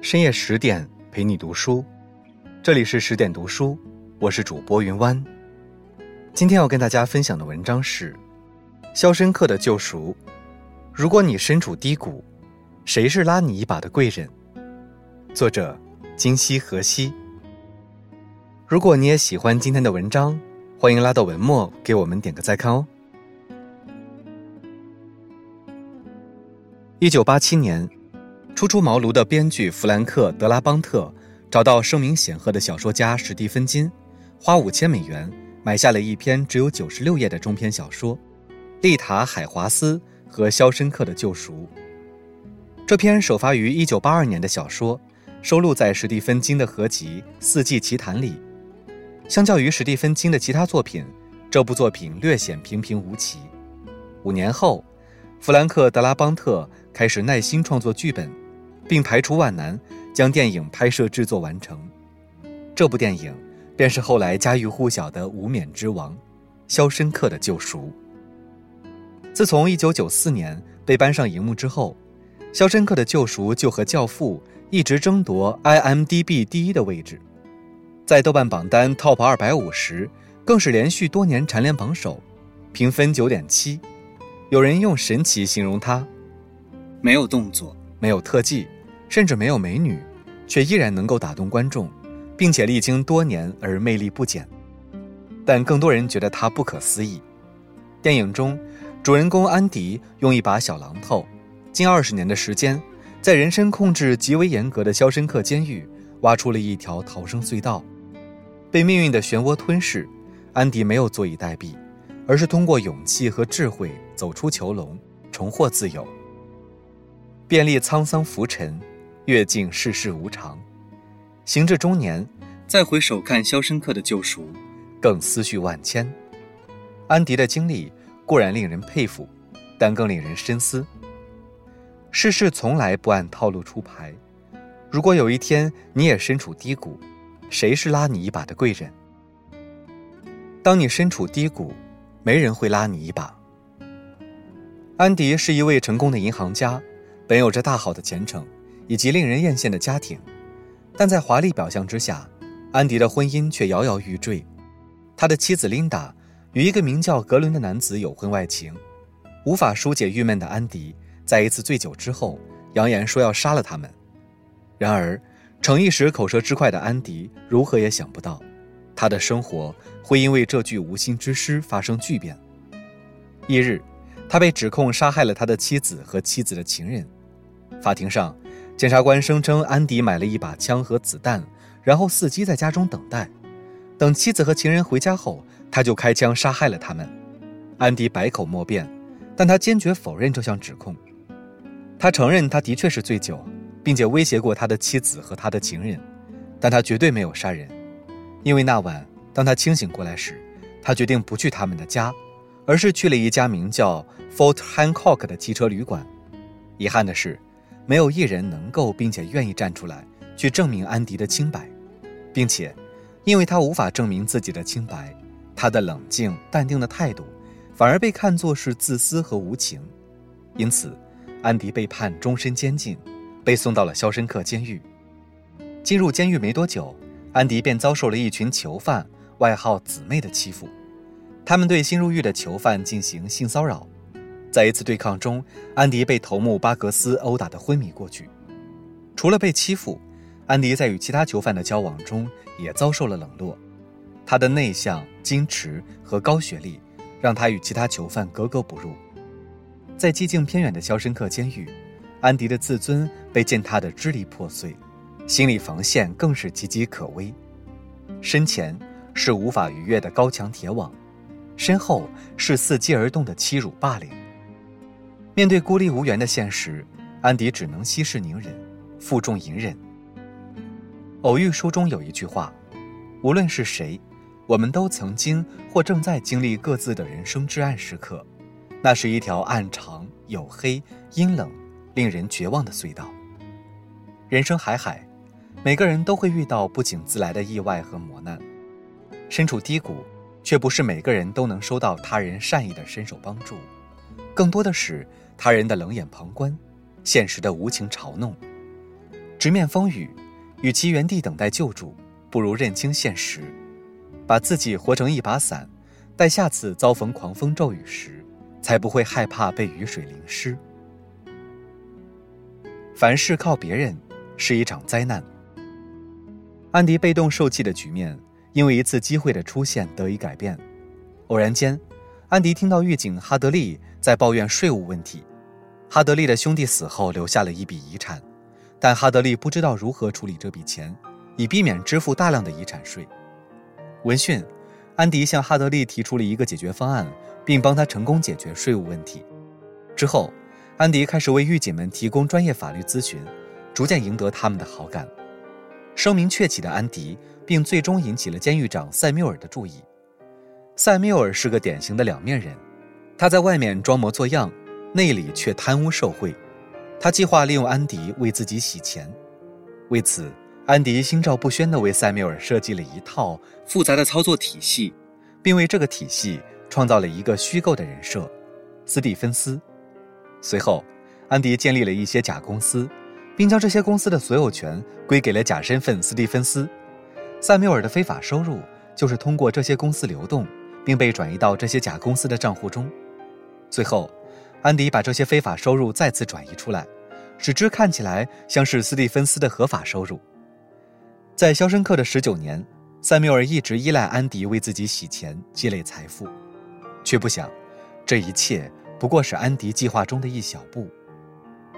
深夜十点陪你读书，这里是十点读书，我是主播云湾。今天要跟大家分享的文章是《肖申克的救赎》。如果你身处低谷，谁是拉你一把的贵人？作者金希河西。如果你也喜欢今天的文章，欢迎拉到文末给我们点个再看哦。一九八七年。初出茅庐的编剧弗兰克·德拉邦特找到声名显赫的小说家史蒂芬金，花五千美元买下了一篇只有九十六页的中篇小说《丽塔·海华斯和肖申克的救赎》。这篇首发于一九八二年的小说，收录在史蒂芬金的合集《四季奇谈》里。相较于史蒂芬金的其他作品，这部作品略显平平无奇。五年后，弗兰克·德拉邦特开始耐心创作剧本。并排除万难，将电影拍摄制作完成。这部电影便是后来家喻户晓的无冕之王《肖申克的救赎》。自从1994年被搬上荧幕之后，《肖申克的救赎》就和《教父》一直争夺 IMDB 第一的位置，在豆瓣榜单 Top 250时，更是连续多年蝉联榜首，评分9.7。有人用神奇形容它：没有动作，没有特技。甚至没有美女，却依然能够打动观众，并且历经多年而魅力不减。但更多人觉得它不可思议。电影中，主人公安迪用一把小榔头，近二十年的时间，在人身控制极为严格的肖申克监狱挖出了一条逃生隧道。被命运的漩涡吞噬，安迪没有坐以待毙，而是通过勇气和智慧走出囚笼，重获自由。遍历沧桑浮沉。阅尽世事无常，行至中年，再回首看《肖申克的救赎》，更思绪万千。安迪的经历固然令人佩服，但更令人深思。世事从来不按套路出牌。如果有一天你也身处低谷，谁是拉你一把的贵人？当你身处低谷，没人会拉你一把。安迪是一位成功的银行家，本有着大好的前程。以及令人艳羡的家庭，但在华丽表象之下，安迪的婚姻却摇摇欲坠。他的妻子琳达与一个名叫格伦的男子有婚外情，无法疏解郁闷的安迪，在一次醉酒之后，扬言说要杀了他们。然而，逞一时口舌之快的安迪如何也想不到，他的生活会因为这句无心之失发生巨变。一日，他被指控杀害了他的妻子和妻子的情人。法庭上。检察官声称，安迪买了一把枪和子弹，然后伺机在家中等待，等妻子和情人回家后，他就开枪杀害了他们。安迪百口莫辩，但他坚决否认这项指控。他承认他的确是醉酒，并且威胁过他的妻子和他的情人，但他绝对没有杀人，因为那晚当他清醒过来时，他决定不去他们的家，而是去了一家名叫 Fort Hancock 的汽车旅馆。遗憾的是。没有一人能够并且愿意站出来去证明安迪的清白，并且，因为他无法证明自己的清白，他的冷静淡定的态度，反而被看作是自私和无情，因此，安迪被判终身监禁，被送到了肖申克监狱。进入监狱没多久，安迪便遭受了一群囚犯（外号“姊妹”的欺负，他们对新入狱的囚犯进行性骚扰。在一次对抗中，安迪被头目巴格斯殴打得昏迷过去。除了被欺负，安迪在与其他囚犯的交往中也遭受了冷落。他的内向、矜持和高学历，让他与其他囚犯格格不入。在寂静偏远的肖申克监狱，安迪的自尊被践踏得支离破碎，心理防线更是岌岌可危。身前是无法逾越的高墙铁网，身后是伺机而动的欺辱霸凌。面对孤立无援的现实，安迪只能息事宁人，负重隐忍。偶遇书中有一句话：“无论是谁，我们都曾经或正在经历各自的人生至暗时刻，那是一条暗长、黝黑、阴冷、令人绝望的隧道。人生海海，每个人都会遇到不请自来的意外和磨难。身处低谷，却不是每个人都能收到他人善意的伸手帮助，更多的是。他人的冷眼旁观，现实的无情嘲弄。直面风雨，与其原地等待救助，不如认清现实，把自己活成一把伞，待下次遭逢狂风骤雨时，才不会害怕被雨水淋湿。凡事靠别人，是一场灾难。安迪被动受气的局面，因为一次机会的出现得以改变。偶然间，安迪听到狱警哈德利在抱怨税务问题。哈德利的兄弟死后留下了一笔遗产，但哈德利不知道如何处理这笔钱，以避免支付大量的遗产税。闻讯，安迪向哈德利提出了一个解决方案，并帮他成功解决税务问题。之后，安迪开始为狱警们提供专业法律咨询，逐渐赢得他们的好感。声名鹊起的安迪，并最终引起了监狱长塞缪尔的注意。塞缪尔是个典型的两面人，他在外面装模作样。内里却贪污受贿，他计划利用安迪为自己洗钱。为此，安迪心照不宣地为塞缪尔设计了一套复杂的操作体系，并为这个体系创造了一个虚构的人设——斯蒂芬斯。随后，安迪建立了一些假公司，并将这些公司的所有权归给了假身份斯蒂芬斯。塞缪尔的非法收入就是通过这些公司流动，并被转移到这些假公司的账户中。最后。安迪把这些非法收入再次转移出来，使之看起来像是斯蒂芬斯的合法收入。在《肖申克的十九年》，塞缪尔一直依赖安迪为自己洗钱、积累财富，却不想，这一切不过是安迪计划中的一小步。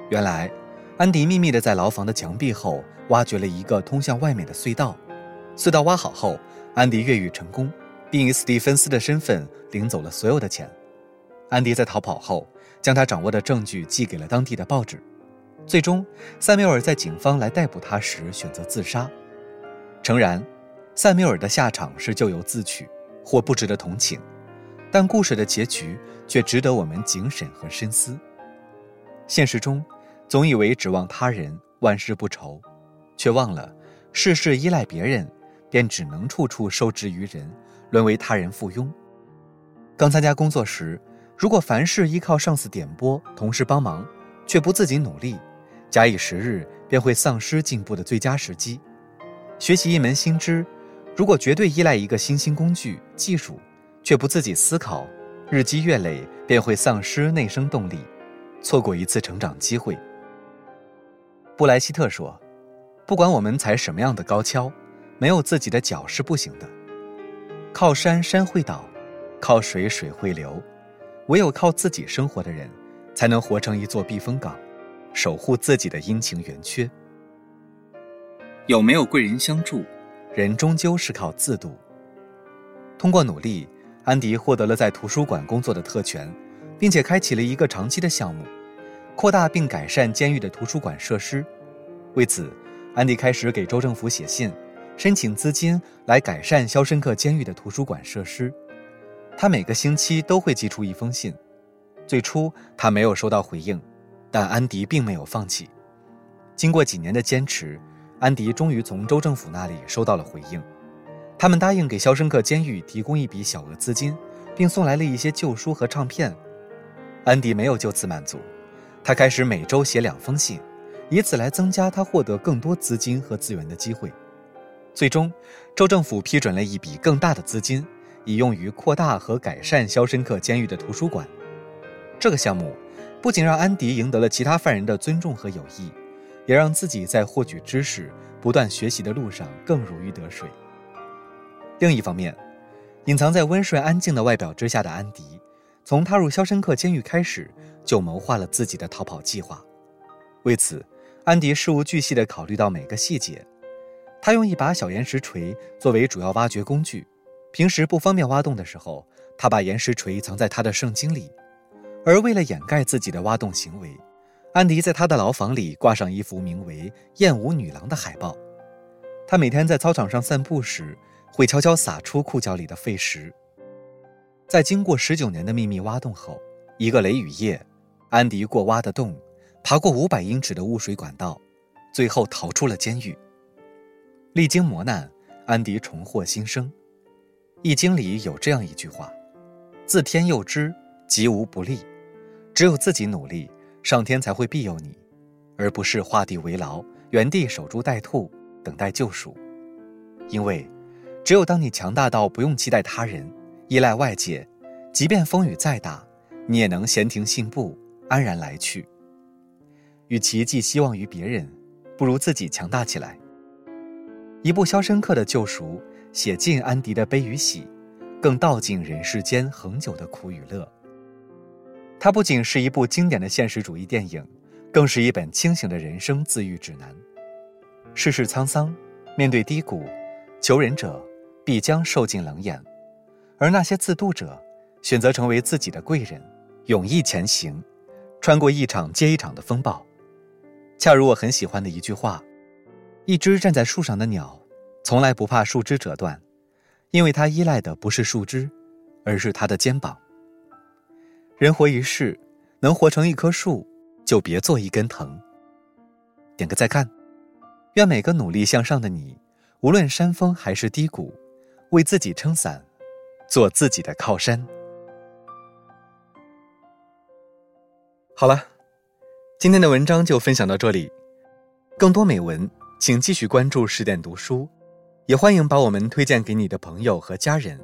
原来，安迪秘密地在牢房的墙壁后挖掘了一个通向外面的隧道，隧道挖好后，安迪越狱成功，并以斯蒂芬斯的身份领走了所有的钱。安迪在逃跑后。将他掌握的证据寄给了当地的报纸，最终，塞缪尔在警方来逮捕他时选择自杀。诚然，塞缪尔的下场是咎由自取，或不值得同情，但故事的结局却值得我们警审和深思。现实中，总以为指望他人万事不愁，却忘了事事依赖别人，便只能处处受制于人，沦为他人附庸。刚参加工作时。如果凡事依靠上司点拨、同事帮忙，却不自己努力，假以时日，便会丧失进步的最佳时机。学习一门新知，如果绝对依赖一个新兴工具、技术，却不自己思考，日积月累，便会丧失内生动力，错过一次成长机会。布莱希特说：“不管我们踩什么样的高跷，没有自己的脚是不行的。靠山山会倒，靠水水会流。”唯有靠自己生活的人，才能活成一座避风港，守护自己的阴晴圆缺。有没有贵人相助，人终究是靠自渡。通过努力，安迪获得了在图书馆工作的特权，并且开启了一个长期的项目，扩大并改善监狱的图书馆设施。为此，安迪开始给州政府写信，申请资金来改善肖申克监狱的图书馆设施。他每个星期都会寄出一封信。最初他没有收到回应，但安迪并没有放弃。经过几年的坚持，安迪终于从州政府那里收到了回应。他们答应给肖申克监狱提供一笔小额资金，并送来了一些旧书和唱片。安迪没有就此满足，他开始每周写两封信，以此来增加他获得更多资金和资源的机会。最终，州政府批准了一笔更大的资金。以用于扩大和改善肖申克监狱的图书馆。这个项目不仅让安迪赢得了其他犯人的尊重和友谊，也让自己在获取知识、不断学习的路上更如鱼得水。另一方面，隐藏在温顺安静的外表之下的安迪，从踏入肖申克监狱开始就谋划了自己的逃跑计划。为此，安迪事无巨细地考虑到每个细节。他用一把小岩石锤作为主要挖掘工具。平时不方便挖洞的时候，他把岩石锤藏在他的圣经里。而为了掩盖自己的挖洞行为，安迪在他的牢房里挂上一幅名为“艳舞女郎”的海报。他每天在操场上散步时，会悄悄撒出裤脚里的废石。在经过十九年的秘密挖洞后，一个雷雨夜，安迪过挖的洞，爬过五百英尺的污水管道，最后逃出了监狱。历经磨难，安迪重获新生。易经里有这样一句话：“自天佑之，吉无不利。”只有自己努力，上天才会庇佑你，而不是画地为牢，原地守株待兔，等待救赎。因为，只有当你强大到不用期待他人、依赖外界，即便风雨再大，你也能闲庭信步，安然来去。与其寄希望于别人，不如自己强大起来。一部《肖申克的救赎》写尽安迪的悲与喜，更道尽人世间恒久的苦与乐。它不仅是一部经典的现实主义电影，更是一本清醒的人生自愈指南。世事沧桑，面对低谷，求人者必将受尽冷眼，而那些自渡者，选择成为自己的贵人，勇毅前行，穿过一场接一场的风暴。恰如我很喜欢的一句话：“一只站在树上的鸟，从来不怕树枝折断，因为它依赖的不是树枝，而是它的肩膀。”人活一世，能活成一棵树，就别做一根藤。点个再看，愿每个努力向上的你，无论山峰还是低谷，为自己撑伞，做自己的靠山。好了。今天的文章就分享到这里，更多美文请继续关注十点读书，也欢迎把我们推荐给你的朋友和家人，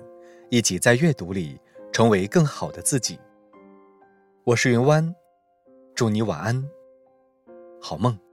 一起在阅读里成为更好的自己。我是云湾，祝你晚安，好梦。